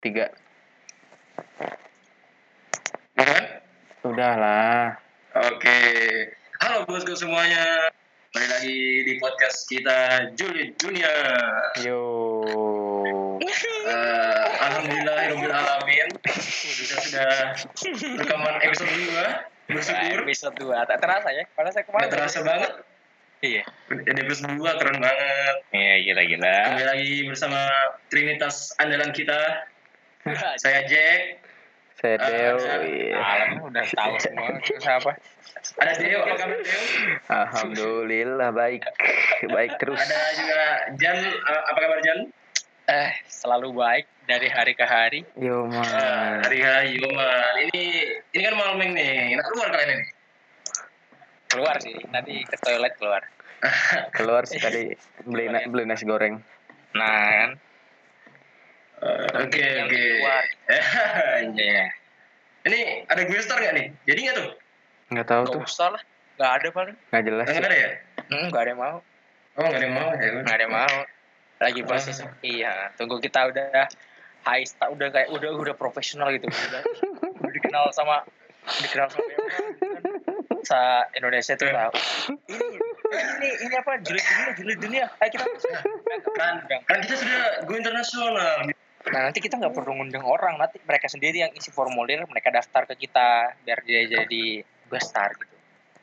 Tiga. Bukan? Udahlah. Oke. Halo bosku semuanya. Balik lagi di podcast kita Julid Dunia. Yo. Eh, Alhamdulillah alamin. Kita sudah rekaman episode 2. Bersyukur. episode 2 tak terasa ya padahal saya kemarin Gak terasa banget. iya Di episode 2 keren banget. iya gila gila Kembali lagi bersama Trinitas andalan kita. Saya Jack. Saya Deo. ada. Iya. alam udah tahu semua terus apa Ada Deo, apa kabar Deo? Alhamdulillah baik. Baik terus. Ada juga Jan, eh, apa kabar Jan? eh selalu baik dari hari ke hari Yo Eh, man. hari hari Yoman. Ini ini kan malam ming nih. Enak keluar kalian ini. keluar sih nanti ke toilet keluar Keluar sih tadi beli na- beli nasi goreng. nah kan Oke Yang oke. keluar. Iya. Ini ada gue star nggak nih? Jadi nggak tuh? Nggak tahu nggak tuh. usah lah nggak ada paling Nggak jelas. Nggak ada ya? hmm, nggak ada yang mau Oh nggak ada yang mau ya. nggak ada yang mau lagi proses iya tunggu kita udah high star udah kayak udah udah profesional gitu udah, udah dikenal sama dikenal sama yang gitu kan. sa Indonesia tuh tahu ini ini ini apa julid dunia julid dunia ayo kita. Kan, kan kita sudah go internasional. Nah nanti kita nggak perlu ngundang orang nanti mereka sendiri yang isi formulir mereka daftar ke kita biar dia jadi star gitu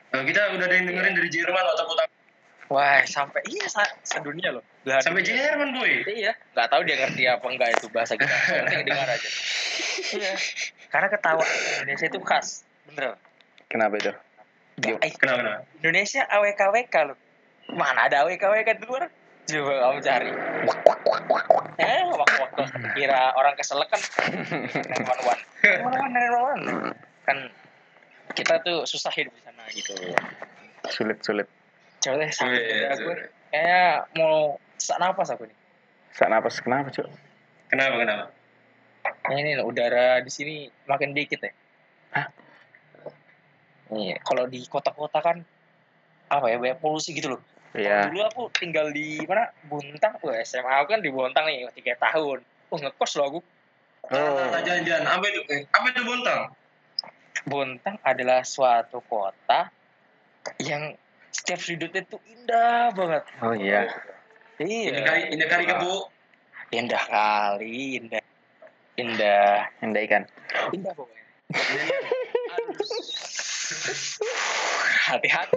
Nah, kita udah ada yang dengerin dari Jerman atau kota wah sampai iya sa sedunia loh Belahan sampai dunia. Jerman boy. Iya, nggak tahu dia ngerti apa enggak itu bahasa kita. Penting dengar aja. Iya. Karena ketawa Indonesia itu khas, bener. Kenapa itu? Nggak, eh, Kenapa? kenapa? Indonesia AWKWK loh. Mana ada AWKWK di luar? Coba kamu cari. Eh, waktu-waktu kira orang keselak kan. One one, one one, one Kan kita tuh susah hidup di sana gitu. Sulit sulit. Coba deh, sampai Iya, aku. Kayaknya mau sesak napas aku nih. Sak napas kenapa cuk? Kenapa kenapa? Nah, ini loh, udara di sini makin dikit ya. Hah? Iya, kalau di kota-kota kan apa ya banyak polusi gitu loh. Iya. Dulu aku tinggal di mana? Bontang. Wah, SMA aku kan di Bontang nih, tiga tahun. Oh, ngekos loh aku. Oh. Ah, Jangan-jangan apa itu? Eh, apa itu bontang? Bontang adalah suatu kota yang setiap sudutnya tuh indah banget. Oh iya. Ini Iya. kali ini kali kebu. Indah kali, indah. Indah. Indah ikan. Indah pokoknya. Hati-hati.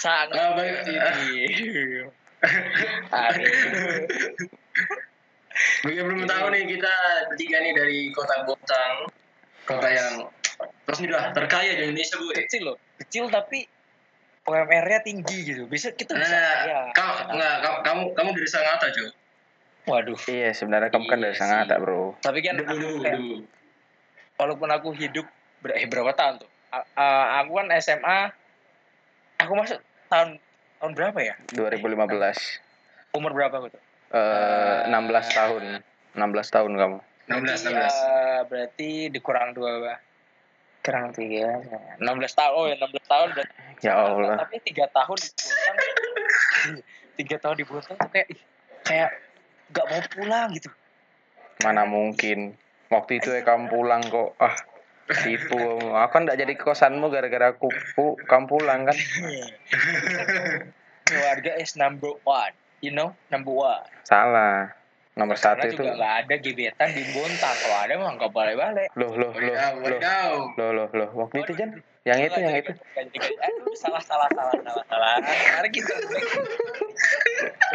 Sangat. Hari. Bagi yang belum tahu nih kita bertiga nih dari kota Bontang, kota yang terus nih udah terkaya di Indonesia bu. Kecil loh, kecil tapi UMR-nya tinggi gitu. Bisa kita bisa Nah, kaya. kamu nggak kamu kamu kamu dari Sangatta cuy. Waduh. Iya sebenarnya kamu kan dari Iya Sangatta bro. Tapi kan Dulu aku dulu walaupun aku hidup ber eh, berapa tahun tuh? A- a- aku kan SMA aku masuk tahun tahun berapa ya? 2015. Umur berapa tuh? Eh 16 tahun. 16 tahun kamu. 16 Berarti, 16. ya, berarti dikurang dua kurang tiga 16 tahun oh ya 16 tahun berarti Ya Allah. tapi tiga tahun di Bontang tiga tahun di Bontang tuh kayak ih, kayak gak mau pulang gitu Mana mungkin. Waktu itu ya kamu pulang kok. Ah, tipu. Aku kan nggak jadi kosanmu gara-gara aku pu kamu pulang kan. keluarga is number one you know number one Salah. Nomor satu karena itu. juga gak ada gebetan di Bontang kalau ada mah gak balik-balik Loh, loh, loh, loh. wadidaw. Loh, loh, loh. Waktu itu Jan. Yang itu, yang itu. Aduh, salah, salah, salah, salah, salah. Mari kita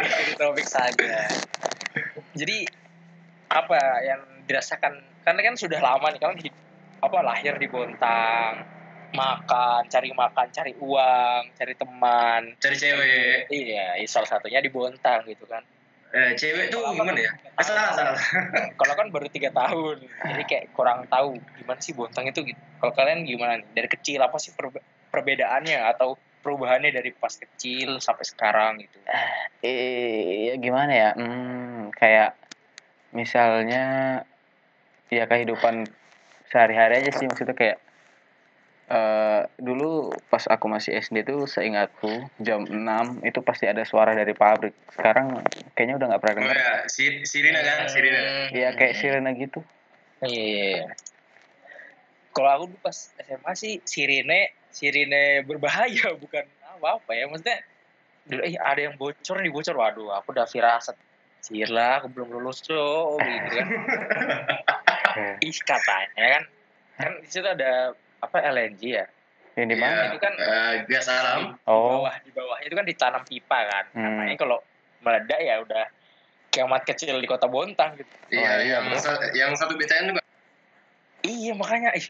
Jadi topik saja. Jadi apa yang dirasakan? Karena kan sudah lama nih kamu hid- apa lahir di Bontang, makan, cari makan, cari uang, cari teman. Cari cewek. Iya, salah satunya di Bontang gitu kan. Eh, cewek tuh gimana ya? Eh, salah salah. Kalau kan baru tiga tahun, jadi kayak kurang tahu gimana sih Bontang itu. gitu. Kalau kalian gimana nih? Dari kecil apa sih perbe- perbedaannya atau perubahannya dari pas kecil sampai sekarang gitu? Eh, ya gimana ya? Hmm, kayak misalnya ya kehidupan sehari-hari aja sih maksudnya kayak Eh, dulu pas aku masih SD tuh seingatku jam 6 itu pasti ada suara dari pabrik. Sekarang kayaknya udah nggak pernah Oh dengar. ya, si, sirine kan, sirine. Iya kayak sirene gitu. Iya, iya, iya. Kalau aku dulu pas SMA sih sirine, sirine berbahaya bukan apa-apa ya. Maksudnya dulu eh, ada yang bocor nih bocor. Waduh, aku udah firasat. Sirlah, aku belum lulus tuh, gitu kan. Ih, katanya kan, kan di situ ada apa LNG ya. Yang di mana? Itu kan Eh, gas alam. Di Oh, bawah, di bawah itu kan ditanam pipa kan. Hmm. Katanya kalau meledak ya udah kiamat kecil di kota Bontang gitu. Iya, iya, yang, sa- yang satu BTN juga. Iya makanya ih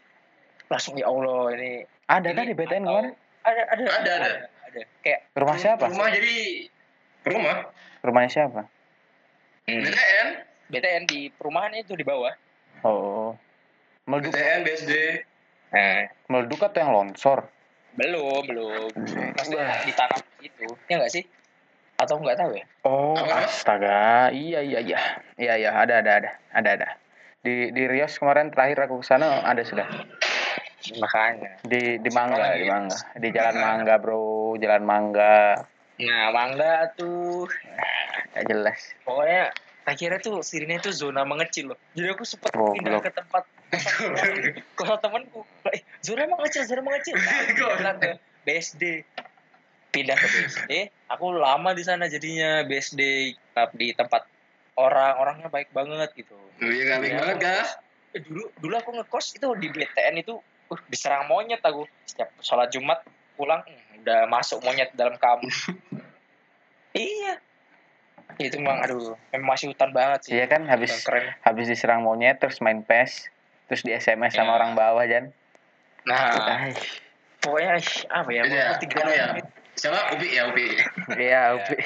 langsung ya Allah ini ada ini kan di BTN kemarin? Ada ada Ada, ada. ada. Kayak Rumah siapa? Rumah jadi rumah. Rumahnya siapa? BTN, BTN di perumahan itu di bawah. Oh, meleduk, BSD. Nah, meleduk atau yang longsor? belum belum. Maksudnya ditanam itu, ya nggak sih? Atau nggak tahu ya? Oh, Apa? astaga. Iya, iya, iya. Iya, iya, ada, ada, ada. Ada, ada. Di di Rios kemarin terakhir aku ke sana ada sudah. Makanya. Di di Mangga, di Mangga. Di Jalan Mangga, Bro. Jalan Mangga. Nah, mangga tuh Gak jelas. pokoknya akhirnya tuh sirine itu zona mengecil loh. Jadi aku sempat Goblok. pindah ke tempat kalau temanku, eh, zona mengecil, zona mengecil. Nah, ke BSD. Pindah ke BSD, aku lama di sana jadinya BSD di tempat orang-orangnya baik banget gitu. Oh iya, baik Ya, banget, kah? Eh, dulu dulu aku ngekos itu di BTN itu uh, diserang monyet aku setiap sholat Jumat pulang hmm, udah masuk monyet dalam kamar iya itu memang aduh memang masih hutan banget sih Iya kan habis keren habis diserang monyet terus main PES terus di SMS sama Iya. orang bawah Jan. nah Ay, pokoknya apa ya Iya, mau tiga ya. Siapa? Upi ya, Upi. Iya, Upi.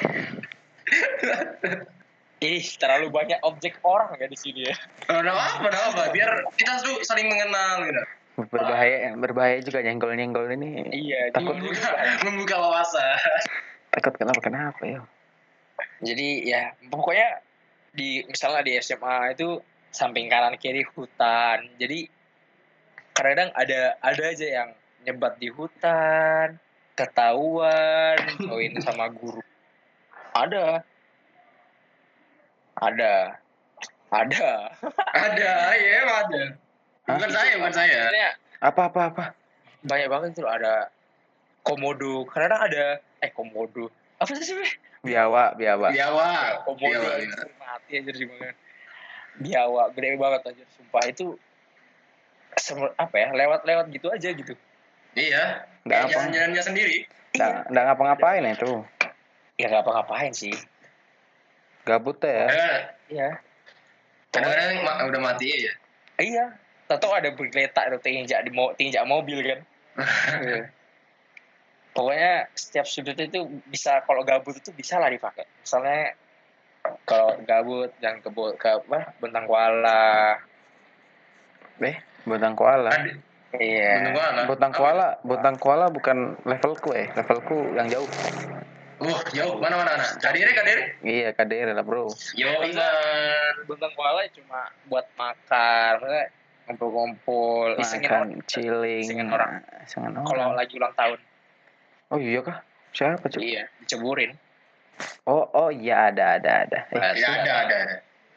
ih terlalu banyak objek orang ya di sini ya Oh, Udah apa, udah apa. Biar kita tuh saling mengenal gitu. berbahaya berbahaya juga nyenggol-nyenggol ini. iya Takut. Membuka, membuka wawasan. Takut kenapa kenapa ya? Jadi ya pokoknya di misalnya di SMA itu samping kanan kiri hutan. Jadi kadang ada ada aja yang nyebat di hutan ketahuan join sama guru. Ada. Ada. Ada. Ada, ya ada. Bukan saya, bukan saya. Apa apa apa? banyak banget tuh ada komodo. Kadang ada eh komodo. Apa sih sih Biawa, biawa. Biawa. komodo Biawa, anjir, iya. mati aja di mana biawa gede banget aja sumpah itu apa ya lewat-lewat gitu aja gitu Iya. Nggak apa. jalan-jalannya sendiri. Nggak nggak ngapa-ngapain itu. ya nggak apa-ngapain sih Gabut ya. Kadang- iya Kadang-kadang ma- udah mati ya. iya tahu ada bergeletak itu tinjak di mo tinjak mobil kan Iya. Pokoknya setiap sudut itu bisa kalau gabut itu bisa lah dipakai misalnya kalau gabut jangan ke ke apa bentang kuala Eh, Botang koala. Iya? Botang koala, botang koala bukan levelku eh, levelku yang jauh. Uh, jauh. Mana mana mana. Kadiri, kadiri. Iya, KDR lah, Bro. Yo, Bisa. bentang kuala cuma buat makan maksudnya ngumpul-ngumpul isengin orang Makan chilling. Isengin orang. Kalau lagi ulang tahun Oh iya kah? Siapa, Cuk? iya diceburin Oh, oh iya ada ada ada. Eh, Nah, Ya itu ada, ada, ada.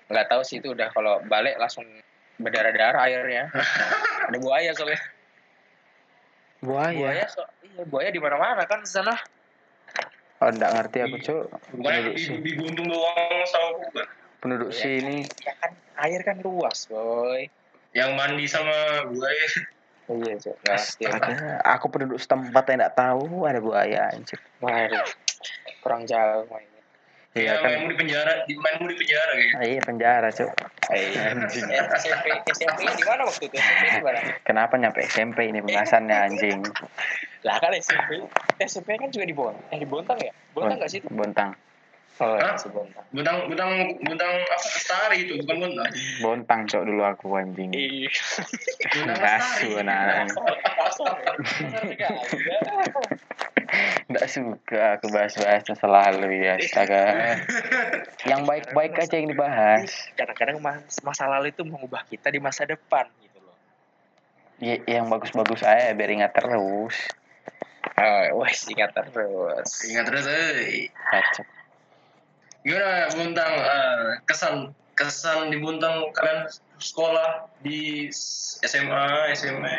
nggak tahu sih itu udah kalau balik langsung berdarah-darah airnya ada buaya soalnya buaya. buaya so iya buaya di mana-mana kan di sana Oh, enggak ngerti aku, Cuk. Bukan Penduduk, di, di Buntung doang sama bukan. penduduk Iya. sini. ya kan air kan luas boy Yang mandi sama buaya. iya cok ngerti aku. Astaga, aku penduduk setempat yang enggak tahu ada buaya anjir. waduh kurang jauh mainnya Iya Ya, kan. mainmu di penjara, di mainmu di penjara kayaknya. Ah, iya penjara, Cuk. Anjing. SMP SMP nya di mana waktu itu SMP di mana Kenapa nyampe SMP ini pembahasannya anjing? lah kan SMP SMP kan juga di Bontang eh di Bontang ya Bontang nggak sih itu Bontang. Oh Hah? bentang, bentang apa? Lestari itu, bukan bentang. Bontang, Cuk, dulu aku anjing. iya Bentang Asu anak. Enggak suka aku bahas-bahas selalu ya, astaga. Yang baik-baik aja yang dibahas. kadang-kadang mas- masa lalu itu mengubah kita di masa depan gitu loh Ya, yang bagus-bagus aja biar ingat terus. Oh, wah ingat terus. Ingat terus, eh. Bacot. Gimana Buntang eh, kesan kesan di Buntang kalian sekolah di SMA, SMA?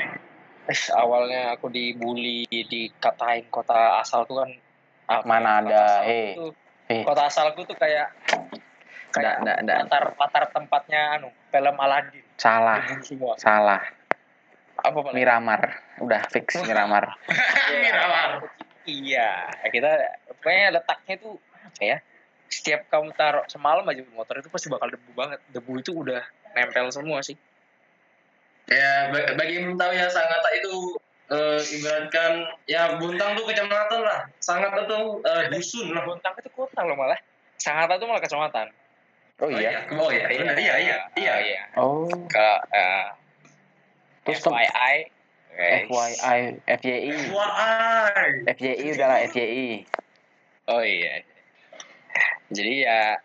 Eh, awalnya aku dibully, dikatain kota asal tuh kan apa Mana ya, ada, eh. tuh- Eh, kota asalku tuh kayak kayak Nggak, nggak, nggak. latar latar tempatnya anu film Aladdin salah, semua salah. apa Pak? Miramar. Udah fix Miramar. Miramar. iya kita pokoknya letaknya tuh apa ya setiap kamu taruh semalam aja motor itu pasti bakal debu banget debu itu udah nempel semua sih Ya ba- bagi yang belum tahu ya Sangatta itu eh, ibaratkan ya Buntang tuh kecamatan lah. Sangatta tuh eh, dusun lah. Bontang itu kota loh malah Sangatta itu malah kecamatan Oh iya. Oh iya, benar iya iya iya. Oh, iya Oh, ke eh, Terus FYI. FYI, FYI. Wah, FYI udahlah FYI. Oh iya. Jadi ya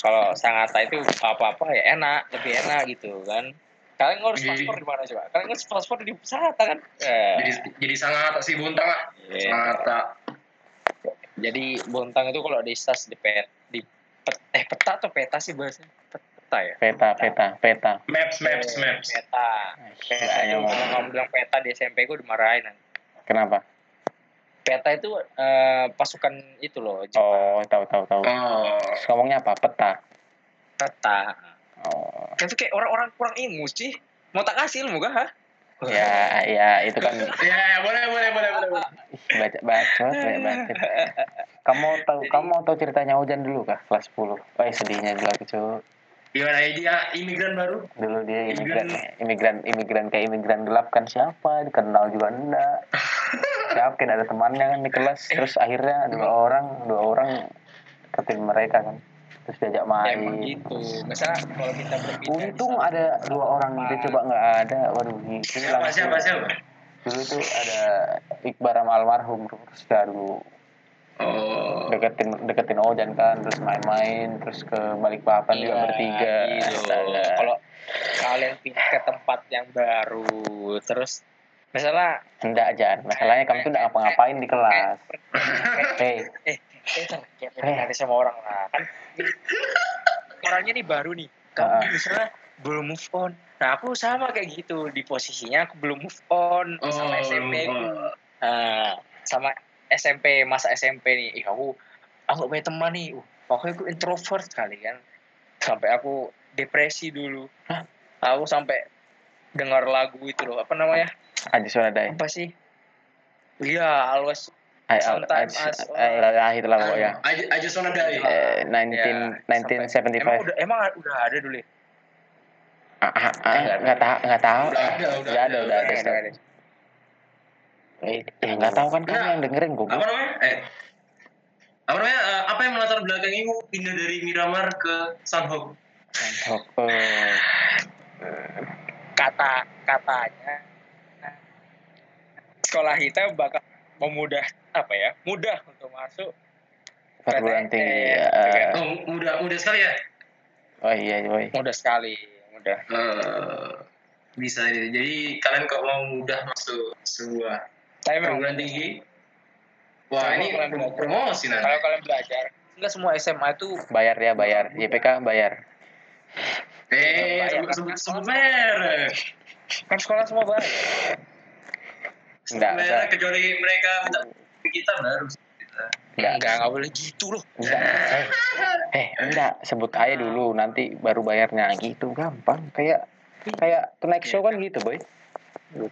kalau Sangatta itu apa-apa ya enak, lebih enak gitu kan. Kalian ngurus Jadi- paspor di mana coba? Kalian ngurus paspor di Sangatta kan? Eh, jadi jadi Sangatta si Buntang lah. iya. Sangatta. Jadi Bontang itu kalau di stas di pet di pet- eh peta atau peta sih bahasanya? Peta ya? Peta, peta, peta. Maps maps Eh, maps. Peta. Peta itu kalau kamu bilang peta di SMP gue dimarahin. nanti. Kenapa? Peta itu eh, pasukan itu loh, Jepang. Oh, tahu tahu tahu. Oh. Ngomongnya apa? Peta. Peta. Oh. Kan tuh kayak orang-orang kurang ilmu sih. Mau tak kasih ilmu kah? ha? Ya, ya itu kan Ya, boleh boleh boleh boleh. boleh. baca baca bacot. Kamu mau tahu kamu mau tahu ceritanya Ojan dulu kah? Kelas 10. Oh, sedihnya dulu aku cuy. Gimana ya dia imigran baru? Dulu dia imigran, imigran, imigran kayak imigran gelap kan siapa? Dikenal juga enggak. Siapa kan ada temannya kan di kelas. Terus akhirnya dua orang, dua orang deketin mereka kan. Terus diajak Ya, main. gitu. Misalnya kalau kita berpindah Untung ada dua orang itu coba nggak ada. Waduh, hilang. Siapa siapa siapa? Dulu tuh ada Iqbar sama almarhum terus dulu Oh. deketin deketin Ojan kan terus main-main terus ke Balikpapan juga Iya, bertiga gitu. Astaga. Kalau kalian pindah ke tempat yang baru, terus misalnya enggak aja. Masalahnya kamu tuh enggak ngapa-ngapain di kelas. Hei. Eh eh Eh. PDKT sama orang lah. Kan orangnya nih baru nih. Kamu Ah. misalnya belum move on. Nah aku sama kayak gitu. Di posisinya aku belum move on sama Oh, SMP ku. oh. Nah, sama SMP masa SMP nih. Ih aku aku gak punya teman nih. Uh, pokoknya aku introvert kali kan. Sampai aku depresi dulu. Hah? aku sampai dengar lagu itu loh. Apa namanya aja suara dai apa sih iya always ay al Sometimes aj as- ay lah itulah pokoknya Aja aja sona dari. eh, 19 Ya, sampai- emang 1975 udah emang udah ada dulu ya Ah, ah, ah, nggak tahu nggak tahu Udah ada, udah ada udah. Eh, ya nggak tahu kan kamu Nah, yang dengerin Apa goblok namanya? Eh. Apa namanya? eh, apa yang melatar belakangi kamu pindah dari Miramar ke? Oh, oh. kata katanya sekolah kita bakal memudah apa ya mudah untuk masuk perguruan tinggi ya. Oh, mudah mudah sekali ya. oh iya boy mudah sekali mudah Eh, bisa ini. Jadi kalian kok mau mudah masuk sebuah tapi perguruan tinggi? Wah, Kalau ini promosi kalau nanti. kalian belajar enggak semua SMA itu bayar ya bayar YPK bayar Eh, sebut kan? sebut merek. kan sekolah semua bayar Enggak, merek enggak. kecuali mereka minta kita baru. enggak enggak enggak. boleh gitu loh. Enggak. Eh, eh enggak. Sebut aja dulu nanti baru bayarnya. Gitu gampang. Kayak kayak naik show kan gitu boy.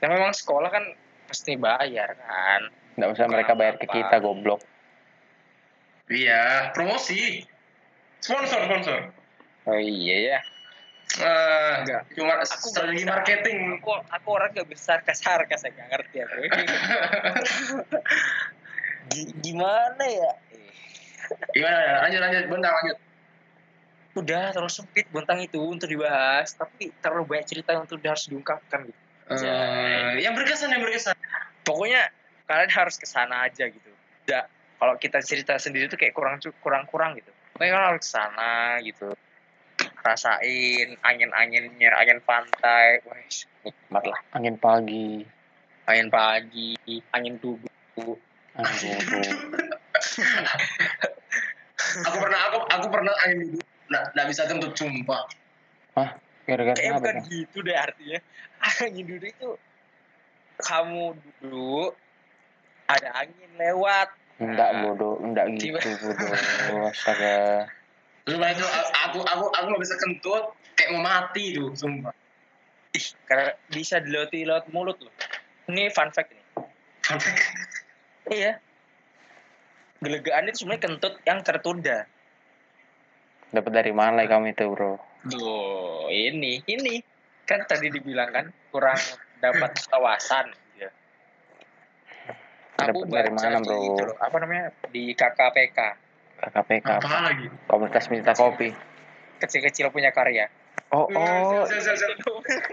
Kan memang sekolah kan pasti bayar kan. Enggak usah mereka bayar ke kita goblok. Iya, promosi. Sponsor, sponsor. oh iya ya Ah, Enggak. cuma Aku strategi bisa. marketing. aku aku orang gak bisa sarkas sarkas saya gak ngerti aku Gi- gimana ya Gimana? Lanjut, lanjut, bentar, lanjut. udah terlalu sempit bentang itu untuk dibahas tapi terlalu banyak cerita yang untuk harus diungkapkan gitu Eh, yang berkesan, yang berkesan. pokoknya kalian harus ke sana aja gitu ya kalau kita cerita sendiri tuh kayak kurang kurang kurang gitu pokoknya kalian harus ke sana gitu rasain angin-anginnya angin pantai. Wes nikmat lah. Angin pagi. Angin pagi angin tubuh. Angin aku pernah aku aku pernah angin duduk nggak nggak bisa kentut sumpah. Gara-gara kayak apa bukan gitu deh artinya. Angin duduk itu kamu duduk ada angin lewat. Enggak Nah. bodoh. Enggak gitu bodoh. Astaga Sumpah itu aku aku aku nggak bisa kentut kayak mau mati tuh sumpah. Ih karena bisa dilewati lewat mulut loh. Ini fun fact nih iya. Gelegaan itu sebenarnya kentut yang tertunda. Dapat dari mana kamu itu bro? Duh, ini, ini. Kan tadi dibilang kan kurang dapat kawasan. Gitu. Aku Dapat dari mana, bro? itu loh, apa namanya di KKPK KKPK apa lagi? Komunitas minta kopi. Kecil-kecil punya karya. oh oh. Siap, siap.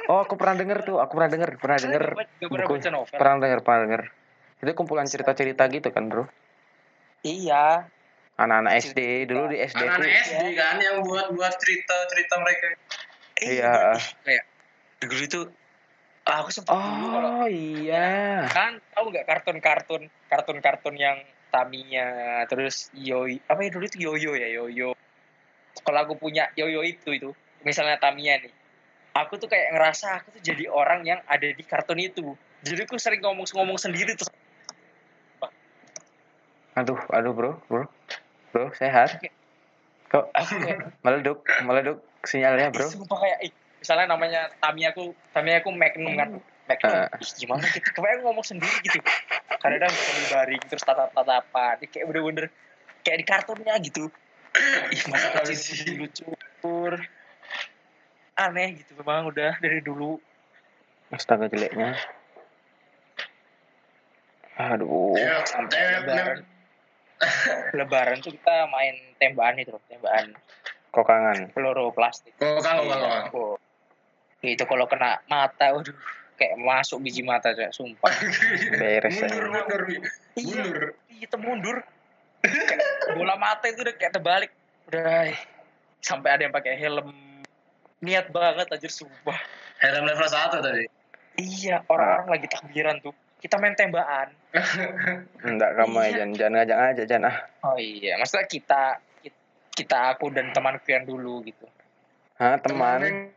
oh aku pernah denger tuh aku pernah denger pernah denger buku. pernah denger pernah denger. Itu kumpulan cerita-cerita gitu kan bro? Iya. anak-anak SD dulu di SD anak-anak SD kan yang buat buat cerita cerita mereka. Iya. Kayak dulu itu ah, aku sempat dulu kalau oh iya. Kan tahu nggak kartun-kartun kartun-kartun yang Tamiya terus Yoyo apa ya dulu itu Yoyo ya Yoyo. Kalau aku punya Yoyo itu itu misalnya Tamiya nih aku tuh kayak ngerasa aku tuh jadi orang yang ada di kartun itu. Jadi aku sering ngomong-ngomong sendiri tuh. Aduh aduh bro bro bro sehat? Kok meleduk meleduk sinyalnya bro? Sumpah kayak misalnya namanya Tamiya aku Tamiya aku Magnum kan Magnum Ah. ih, gimana gitu? Kayak ngomong sendiri gitu. Kadang sambil baring terus tatap-tatapan. Kayak bener-bener kayak di kartunnya gitu. Ih masa kecil sih lucu Pur. aneh gitu memang udah dari dulu. Astaga jeleknya. Aduh. Ya, sampai eh, lebaran. Lebaran tuh kita main tembakan itu tembakan. Kokangan. Peluru plastik. Kok kalau kalau Oh. itu kalau kena mata waduh kayak masuk biji mata coy sumpah. Beres mundur mundur. Wi. Iya. mundur. kita mundur. Kayak bola mata itu udah kayak terbalik. Udah eh. sampai ada yang pakai helm. Niat banget aja sumpah. Helm level satu tadi? Iya orang-orang lagi takbiran tuh. Kita main tembakan. Enggak kamu Iya. aja jangan jangan ngajak aja jangan ah. Oh iya maksudnya kita kita aku dan temanku yang dulu gitu. Hah, teman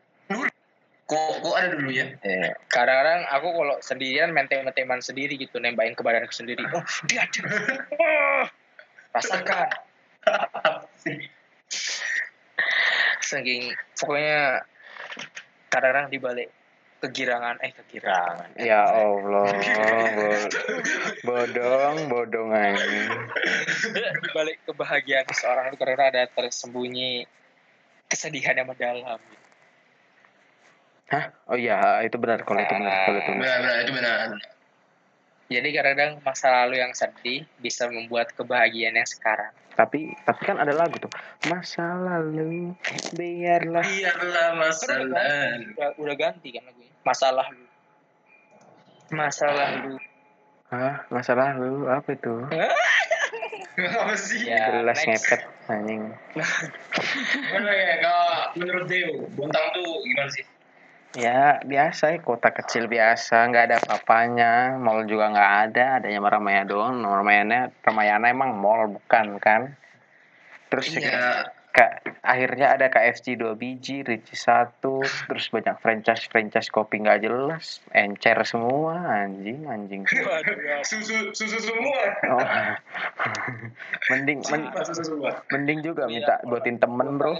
kok kok ada dulu ya. Iya. kadang-kadang aku kalau sendirian main teman-teman sendiri gitu nembakin ke badanku sendiri. Oh dia ada. Oh, rasakan. Saking pokoknya kadang-kadang dibalik kegirangan eh kegirangan. Ya Allah bo- bodong bodong aja. Dibalik kebahagiaan seseorang itu kadang-kadang ada tersembunyi kesedihan yang mendalam Hah? Oh iya, itu benar kalau itu benar kalau itu benar. benar benar itu benar jadi kadang-kadang masa lalu yang sedih bisa membuat kebahagiaan yang sekarang Tapi tapi kan ada lagu tuh. Masa lalu biarlah biarlah masa lalu udah, udah ganti kan lagunya masalah lu masalah lu Hah, masa lalu apa itu? apa sih Ya, Jelas next. ngepet anjing. Gimana ya kalau menurut Deo Bontang tuh gimana sih Ya biasa ya kota kecil biasa nggak ada apa-apanya mall juga nggak ada adanya Ramayana doang Ramayana Ramayana emang mall bukan kan terus Iya. Kak, akhirnya ada KFC dua biji, Ricci satu, terus banyak franchise franchise kopi nggak jelas, encer semua, anjing anjing. Ya. susu susu semua Oh. mending men- Sumpah, susu semua mending juga Iya, minta buatin temen bro.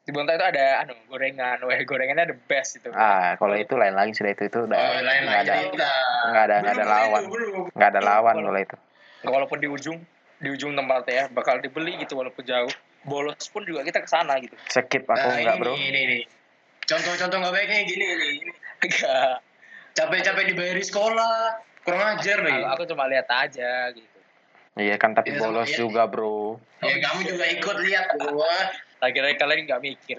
Di Bontang itu ada anu gorengan, wah gorengannya the best itu. Ah kalau itu lain lagi sudah itu itu udah oh lain nggak lagi ada nggak ada nggak ada lawan nggak ada lawan kalau itu. Walaupun di ujung di ujung tempatnya ya bakal dibeli gitu walaupun jauh. Bolos pun juga kita ke sana gitu. Skip aku Nah, nggak ini bro. nih, ini nih contoh-contoh nggak baiknya gini nih ini. Enggak. capek-capek dibayari sekolah kurang ajar nih aku cuma lihat aja gitu. Iya kan tapi Iya, bolos juga bro. ya kamu juga ikut lihat gua Akhirnya kalian nggak mikir.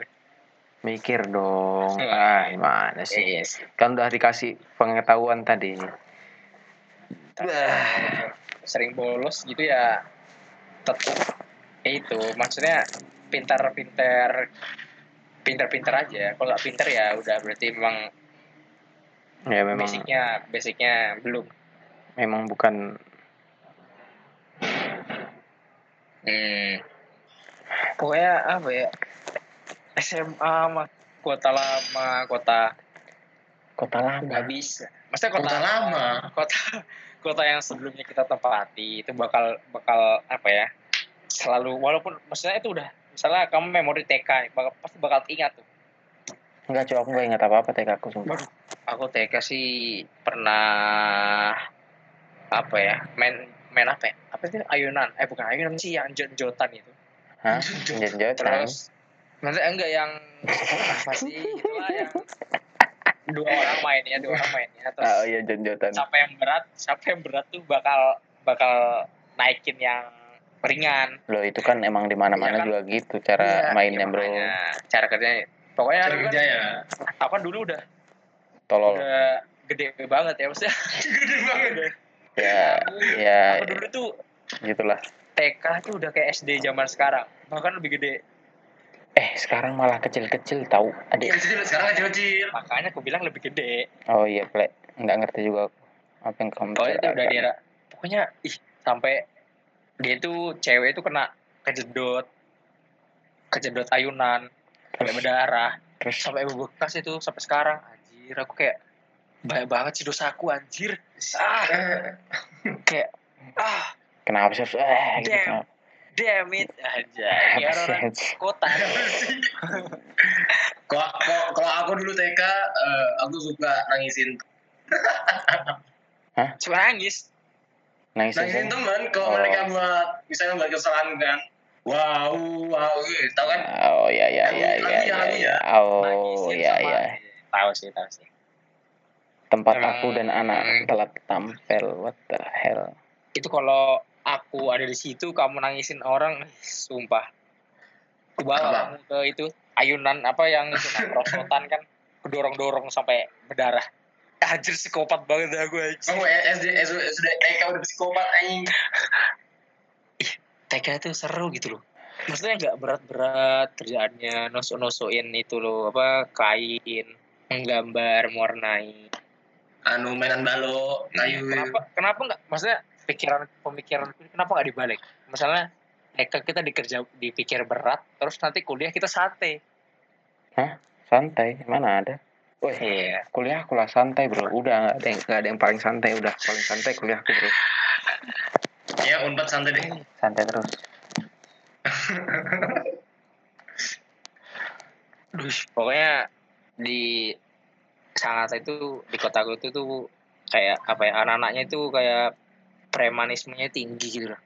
Mikir dong. Hmm. Ah gimana sih? Iya sih. Kan udah dikasih pengetahuan tadi. Sering bolos gitu ya tetap ya itu maksudnya pintar-pintar pinter-pinter aja kalau nggak pinter ya udah berarti memang ya memang basicnya basicnya belum memang bukan hmm. Pokoknya apa ya SMA mah kota lama kota kota lama? nggak bisa. Maksudnya kota, Kota lama. kota kota yang sebelumnya kita tempati itu bakal bakal apa ya selalu walaupun maksudnya itu udah misalnya kamu memori TK bakal, pasti bakal ingat tuh. Enggak cuy aku nggak ingat apa apa TK aku sumpah. Waduh, aku TK sih pernah apa ya main main apa ya apa itu ayunan eh bukan ayunan sih yang jot-jotan itu hah? Jenjotan terus? Maksudnya enggak yang apa sih itulah yang dua orang mainnya dua orang mainnya terus oh iya jenjotan siapa yang berat siapa yang berat tuh bakal bakal naikin yang ringan. Loh itu kan emang di mana mana Iya kan? juga gitu cara Iya, mainnya iya, bro. makanya. cara kerjanya. Pokoknya Cara kan, kerja ya. aku kan dulu udah tolol. udah gede banget ya maksudnya. Gede banget. ya? Ya. Aku dulu tuh gitulah TK tuh udah kayak SD zaman sekarang. Bahkan lebih gede. Eh sekarang malah kecil-kecil tahu adik. Kecil sekarang kecil-kecil. makanya aku bilang lebih gede. Oh iya plek. Nggak ngerti juga aku. apa yang kamu pokoknya itu udah dia pokoknya ih sampai dia tuh cewek itu kena kejedot. Kejedot ayunan. Sampai berdarah. Terus? Sampai bebekas itu sampai sekarang. Anjir aku kayak banyak banget sih dosaku anjir. Ah. Kayak ah kenapa sih harus eh gitu Damn. kenapa? damn it aja Apa orang sih? kota Kalau kalau kalau aku dulu TK, eh, aku suka nangisin cuma nangis nangis nangisin apa? teman kalau Oh. mereka buat misalnya buat kesalahan kan. Wow, wow, gitu, tahu kan? oh iya iya iya iya Lagi, iya lagi iya. ya? oh nangisin iya sama- iya tahu sih tahu sih tempat aku dan anak telah tampil what the hell itu kalau aku ada di situ kamu nangisin orang sumpah aku bawa Apa? kamu ke itu ayunan apa yang itu nah, kan kedorong dorong sampai berdarah anjir psikopat banget dah gue anjir. Kamu SD, SD, TK udah psikopat anjing. TK itu seru gitu loh maksudnya nggak berat-berat kerjaannya nosok-nosokin itu loh apa kain menggambar mewarnai Anu mainan balok, kayu. kenapa kenapa nggak maksudnya pikiran pemikiran kenapa nggak dibalik? Misalnya TK kita dikerja dipikir berat terus nanti kuliah kita sate santai? Mana ada? Woi, iya. kuliah kuliah santai bro. Udah nggak ada yang nggak ada yang paling santai udah. Paling santai kuliahku bro. Ya, unpad santai deh. santai terus. Duh, pokoknya di Sangatta itu di kotaku itu tuh kayak apa ya anak-anaknya itu kayak premanismenya tinggi gitu loh.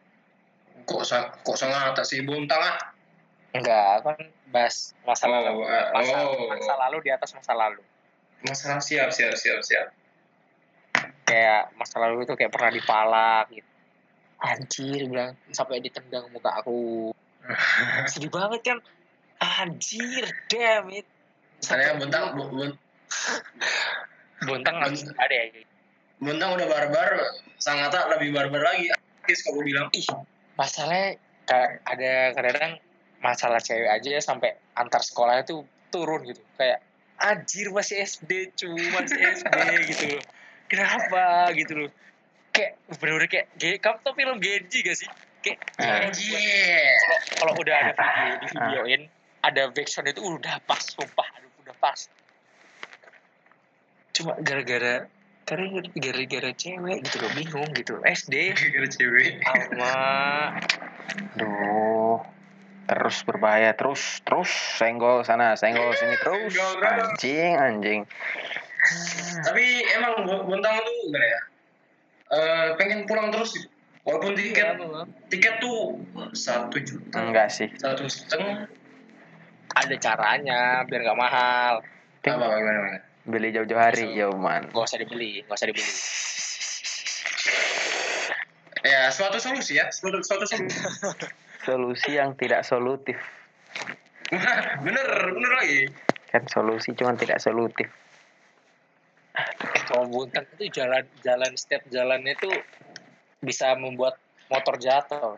Kok sa kok sangat sih? Buntang ah? enggak kan bahas masa Oh, lalu. Eh, masa, oh. masa lalu di atas masa lalu. Masalah siap, siap, siap, siap. kayak masa lalu itu kayak pernah dipalak gitu. Anjir bilang sampai ditendang muka aku. Sedih banget kan? Anjir damn it. Misalnya buntang, bu, bu- buntang bisa ada ya? Buntang udah barbar, sangata lebih barbar lagi. Kok gue bilang, ih masalahnya ada kadang-kadang masalah cewek aja ya sampai antar sekolah itu turun gitu. Kayak anjir masih SD cu masih SD gitu loh. Kenapa? gitu loh. Kayak bener-bener kayak ge- kamu tau film Genji gak sih? Kayak Ah. anjir. kalau kalau udah ada video di videoin ada backsound itu udah pas sumpah aduh, udah pas cuma gara-gara karena gara-gara cewek gitu loh bingung gitu SD Gara-gara cewek. sama Duh, terus berbahaya terus terus senggol sana senggol sini terus Senggol terus. anjing anjing Tapi emang buntang tuh gimana ya? Eh, pengen pulang terus gitu. Walaupun tiket tiket tuh satu juta, enggak sih satu setengah. ada caranya biar gak mahal Apa gimana? Beli jauh-jauh hari ya man. Gak usah dibeli gak usah dibeli. Ya suatu solusi ya, suatu suatu solusi. solusi yang tidak solutif. Bener, bener lagi. kan solusi cuma tidak solutif. Kalau buntang itu jalan jalan setiap jalannya itu bisa membuat motor jatuh.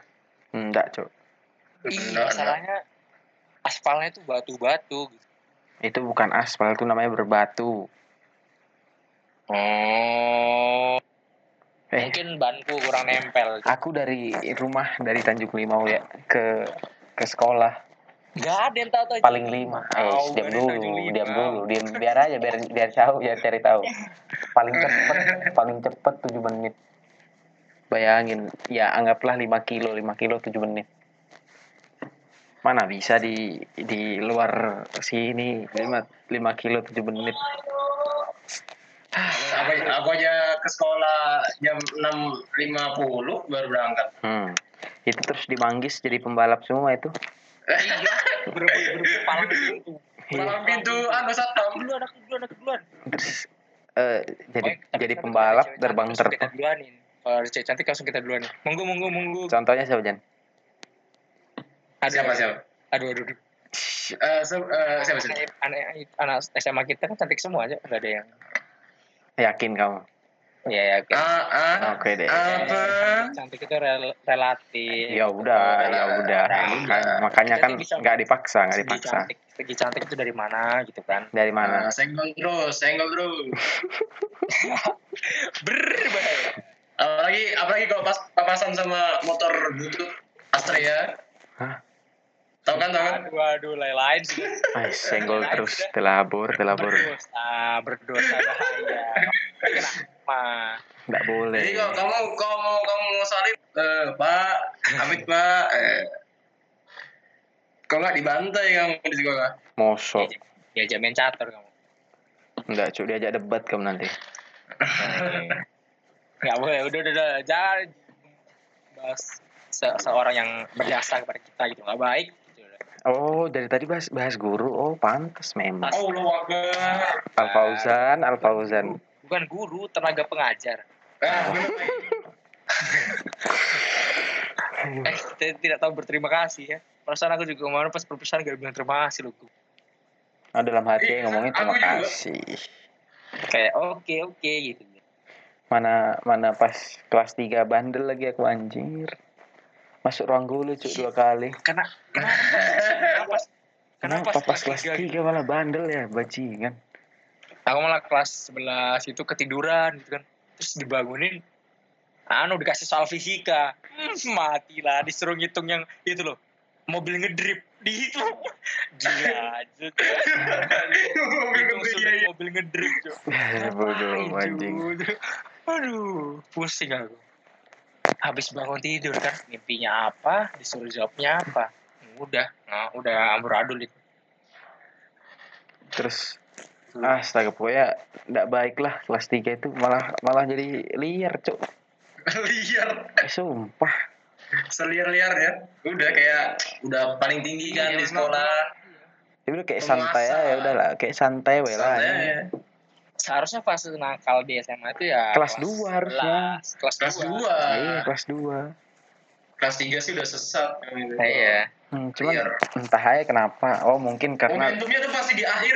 Enggak cok Enggak, masalahnya aspalnya itu batu-batu gitu. Itu bukan aspal, itu namanya berbatu. Oh, Eh, mungkin banku kurang nempel. aku dari rumah dari Tanjung Limau ya ke ke sekolah Gak ada yang tahu tuh. paling lima. Eh, Tahu diam dulu, diam dulu, diam biar aja biar biar tahu, biar cari tahu. Paling cepet, paling cepet 7 menit. Bayangin, ya anggaplah 5 kilo, 5 kilo 7 menit. Mana bisa di di luar sini 5 5 kilo 7 menit. Aku, aku aja ke sekolah jam 6.50 baru berangkat. Hmm. Itu terus dimanggis jadi pembalap semua itu. Iya, palang pintu. Malam pintu anu satpam. Duluan, aku duluan, aku duluan. Terus eh jadi jadi pembalap terbang cantik, langsung ter Kita duluanin. Kalau ada cewek cantik langsung kita duluanin. Monggo, monggo, monggo. Contohnya siapa Jan? Aduh, Siapa siapa? Aduh, aduh, aduh. Eh, se- eh, siapa siapa? Anak, anak, anak SMA kita kan cantik semua aja, nggak ada yang. Yakin kamu? Iya, ya. oke. Ah, ah, Oke deh. apa? Cantik itu rel- relatif. Ya udah, ya udah. Ya Makanya, kan bisa- nggak dipaksa, nggak dipaksa. cantik, segi cantik itu dari mana gitu kan? Dari mana? Ah, senggol terus, senggol terus. Berbahaya. Apalagi apalagi kalau pas papasan sama motor butut Astrea. Hah? Tahu kan, tahu kan? Aduh, aduh, lain-lain sudah. Ay, senggol terus, telabur, telabur. Berdosa, berdosa bahaya. Kenapa? Nggak boleh. Jadi kalau kamu kalau mau kamu mau salib, eh, Pak, amit Pak, eh, kalau nggak dibantai kamu di sekolah. Mosok. Diajak main catur kamu. Nggak, cuy, diajak debat kamu nanti. Nggak boleh, udah, udah, udah. Jangan bahas se- seorang yang berjasa kepada kita gitu. Nggak baik. Oh, dari tadi bahas, bahas guru. Oh, pantas memang. Akbar. Al Fauzan, Al Fauzan. Bukan guru, tenaga pengajar. Ah, bener, Pak. Eh, kita tidak tahu berterima kasih ya. Perasaan aku juga kemarin pas perpisahan gak bilang terima kasih loh. Oh, dalam hati ngomongnya terima Aku juga. kasih. Kayak oke oke gitu. Mana mana pas kelas 3 bandel lagi aku anjir. Masuk ruang guru cuy dua kali. Karena kenapa? Kenapa? Kenapa pas kelas 3 malah bandel ya bajingan. Aku malah kelas 11 itu ketiduran gitu kan. Terus dibangunin. Anu dikasih soal fisika. Hmm, matilah disuruh ngitung yang itu loh. Mobil ngedrip di itu. Gila. Cuk. Mobil ngedrip, sudah iya, iya. mobil ngedrip. Cuk. Bodoh Ngapain, anjing. Cuk? Aduh, pusing aku. Habis bangun tidur kan, mimpinya apa, disuruh jawabnya apa. Udah, nah, udah amburadul itu. Terus astaga pokoknya enggak baik lah kelas 3 itu malah malah jadi liar cuk. Liar. Eh, Sumpah. Seliar-liar ya. Udah kayak udah paling tinggi kan Iya, di sekolah. Ya udah kayak Penguasa. santai aja ya udahlah kayak santai we lah. Santai anjing. ya. Seharusnya fase nakal di SMA itu ya Kelas dua harusnya. 11, Kelas, Kelas 2. 2. Iya kelas 2. Kelas 3 sih udah sesat. Iya. Hmm, cuman Liar. entah aja kenapa. Oh mungkin karena Momentumnya tuh pasti di akhir.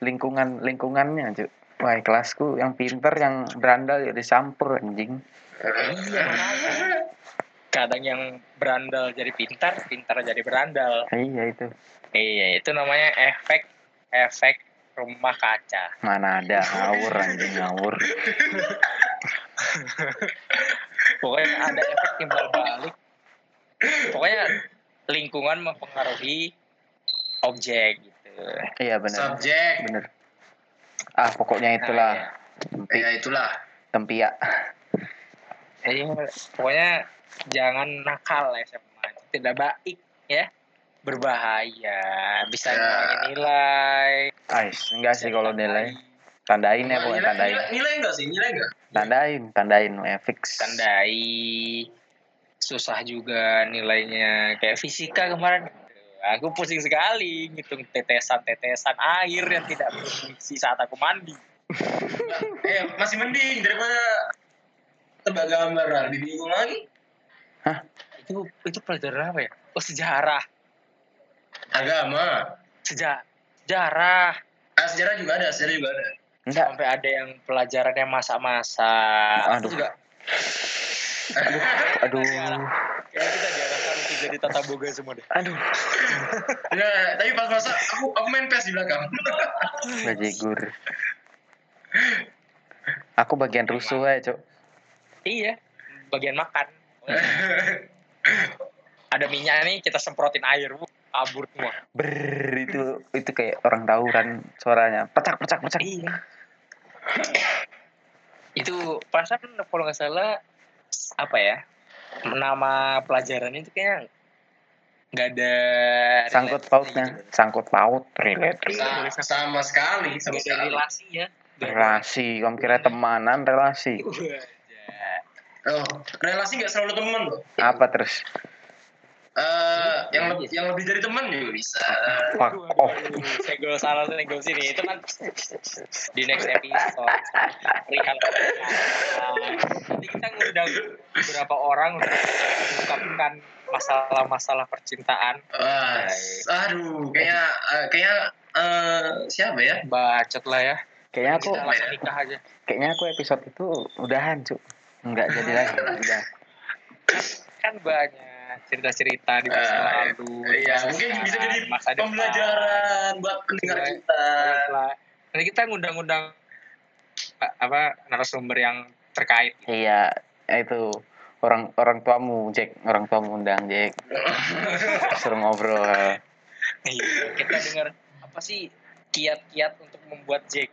lingkungan lingkungannya cuk. Wah kelasku yang pinter yang berandal ya disampur anjing. Iya. Kadang yang berandal jadi pintar, pintar jadi berandal. Iya itu. Iya, itu namanya efek efek rumah kaca. Mana ada ngawur anjing ngawur. Pokoknya ada efek timbal balik. Pokoknya lingkungan mempengaruhi objek gitu. Iya benar. Subjek. Bener. Ah pokoknya itulah. Nah, Tempi, Ya itulah. tempiak. Iya, pokoknya jangan nakal ya SMA. Itu Tidak baik ya. Berbahaya, bisa Ya. ngurangin nilai. Ais, enggak sih kalau nilai. Tandain ya pokoknya tandain. nilai, nilai enggak sih? Nilai enggak? Tandain, tandain ya fix. Tandai susah juga nilainya kayak fisika kemarin. Aku pusing sekali ngitung tetesan-tetesan air yang tidak berfungsi saat aku mandi. eh, masih mending daripada tebak gambar. Lebih bingung lagi. Itu itu pelajaran apa ya? Oh sejarah, Agama. Seja sejarah. Ah, sejarah juga ada, sejarah juga ada. Enggak. Sampai ada yang pelajarannya masa-masa. Aku Aduh. juga Aduh. kayak kita diarahkan untuk jadi tata boga semua deh. Aduh, Ya, tapi pas masak aku aku main PES di belakang. bajigur. Aku bagian rusuh aja, Cok. Iya, bagian makan. Ada minyak nih, kita semprotin air, bu, kabur semua. Ber itu itu kayak orang tawuran suaranya. Pecak pecak pecak. Iya. Itu perasaan kalau nggak salah apa ya? Nama pelajaran itu kayak nggak ada Sangkut pautnya, sangkut paut, relate. Sa- sama sekali, sama sekali. relasi ya. Relasi, kamu kira temanan relasi. Oh, relasi nggak selalu teman loh. Apa terus? Eh, yang lebih yang lebih dari teman juga bisa. Fuck off. Senggol salah senggol sini itu kan di next episode perihal nanti kita ngundang beberapa orang untuk mengungkapkan masalah-masalah percintaan Wah, aduh, kayaknya eh, kayaknya eh, siapa ya? bacot lah ya Kayaknya aku kita langsung nikah aja kayaknya aku episode itu udahan, Cuk. Enggak jadi lagi, udah. kan banyak cerita-cerita di masa Eh, lalu Iya, masa mungkin bisa jadi masa depan. pembelajaran buat pendengar Iya. kita. Nanti kita ngundang-undang a- apa narasumber yang terkait Iya, itu orang orang tuamu, Jack, orang tuamu undang Jack. Suruh ngobrol. Iya, kita dengar apa sih kiat-kiat untuk membuat weh.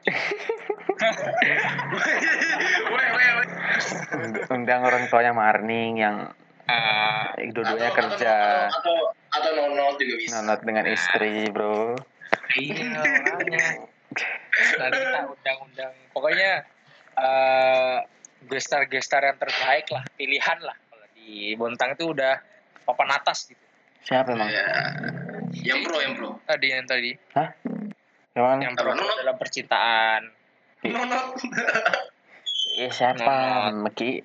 Undang orang tuanya Marning yang Ah, dua-duanya kerja atau atau, atau nonot juga bisa. nonot dengan istri, Bro. iya, makanya. Nanti kita undang-undang. Pokoknya eh gestar-gestar yang terbaik lah, pilihan lah. Kalau di Bontang itu udah papan atas gitu. Siapa emang? Iya. Yang pro, yang pro. Tadi yang tadi, Yang mana? yang pro Apa? dalam percintaan. Nonot. Iya siapa? Meki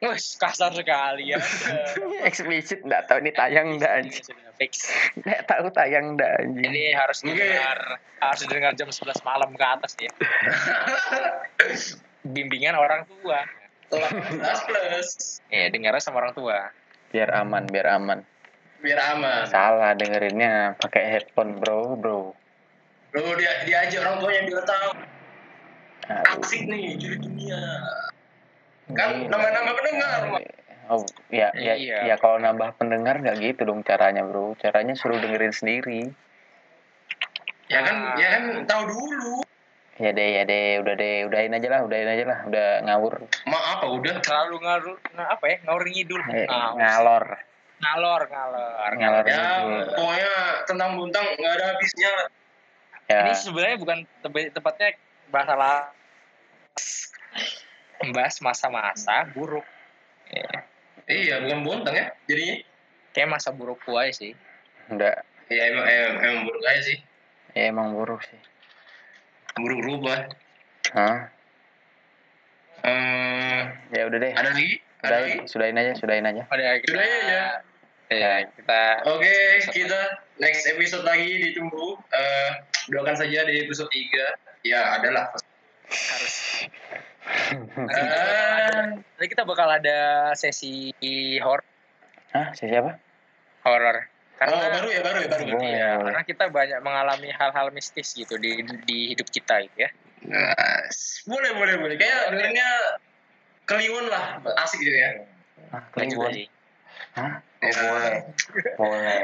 Wih, kasar sekali ya. eksplisit nggak tahu ini tayang nggak anjing. Fix. Nggak tahu tayang nggak anjing. Ini harus didengar harus didengar jam 11 malam ke atas ya. Bimbingan orang tua. 18 plus. Ya, dengarnya sama orang tua. Biar aman, biar aman. Biar aman. Salah dengerinnya pakai headphone, Bro, Bro. Lu dia diajak orang tuanya biar tahu. Aduh. Asik nih, jadi dunia. Kan nama-nama pendengar. Mak. Oh, ya, ya, Iya. ya kalau nambah pendengar nggak gitu dong caranya, bro. Caranya suruh dengerin sendiri. Ya kan, ya kan tahu dulu. Ya deh, ya deh, udah deh, udahin aja lah, udahin aja lah, udah ngawur, Ma apa udah? Terlalu ngalur nah, apa ya? Ngawur ngidul. Eh, Nah, ngalor, ngalor, ngalor. ngalor Ya, ngidul. pokoknya tentang buntang nggak ada habisnya. Ya, Ini sebenarnya bukan tepatnya bahasa lah membahas masa-masa buruk. Ya, Iya, bukan buntang ya. Jadinya. kayak masa buruk gua aja sih. udah, Ya emang, emang, emang buruk aja sih. ya emang buruk sih. Buruk rubah. Hah? Eh, Ya udah deh, ada lagi? Ada lagi? sudahin aja, sudahin aja. Ada kita, Sudah ya, ya, kita Oke, kita next episode lagi ditunggu. Eh, doakan saja di episode 3. Ya, adalah. harus nanti, kita bakal ada, nanti kita bakal ada sesi horor Hah, si siapa? horor karena oh, baru ya, baru ya, baru. Iya, boleh. karena kita banyak mengalami hal-hal mistis gitu di di hidup kita gitu ya. Nah, boleh, boleh, boleh. Kayak dengernya kliwon lah. Asik gitu ya. Kliwon? sih. Hah? Oh, Ya. boleh, boleh.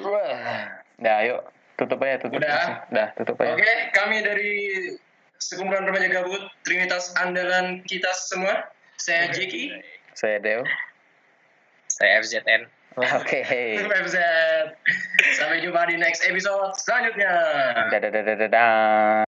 Wah, dah ayo, tutup aja, tutup. Udah? Dah, tutup aja. Oke, kami dari sekumpulan remaja gabut, Trinitas andalan kita semua. Saya Jeki, Saya Deo. Saya FZN. Oke. FZ. Sampai jumpa di next episode selanjutnya. Dadah, dadah, dadah.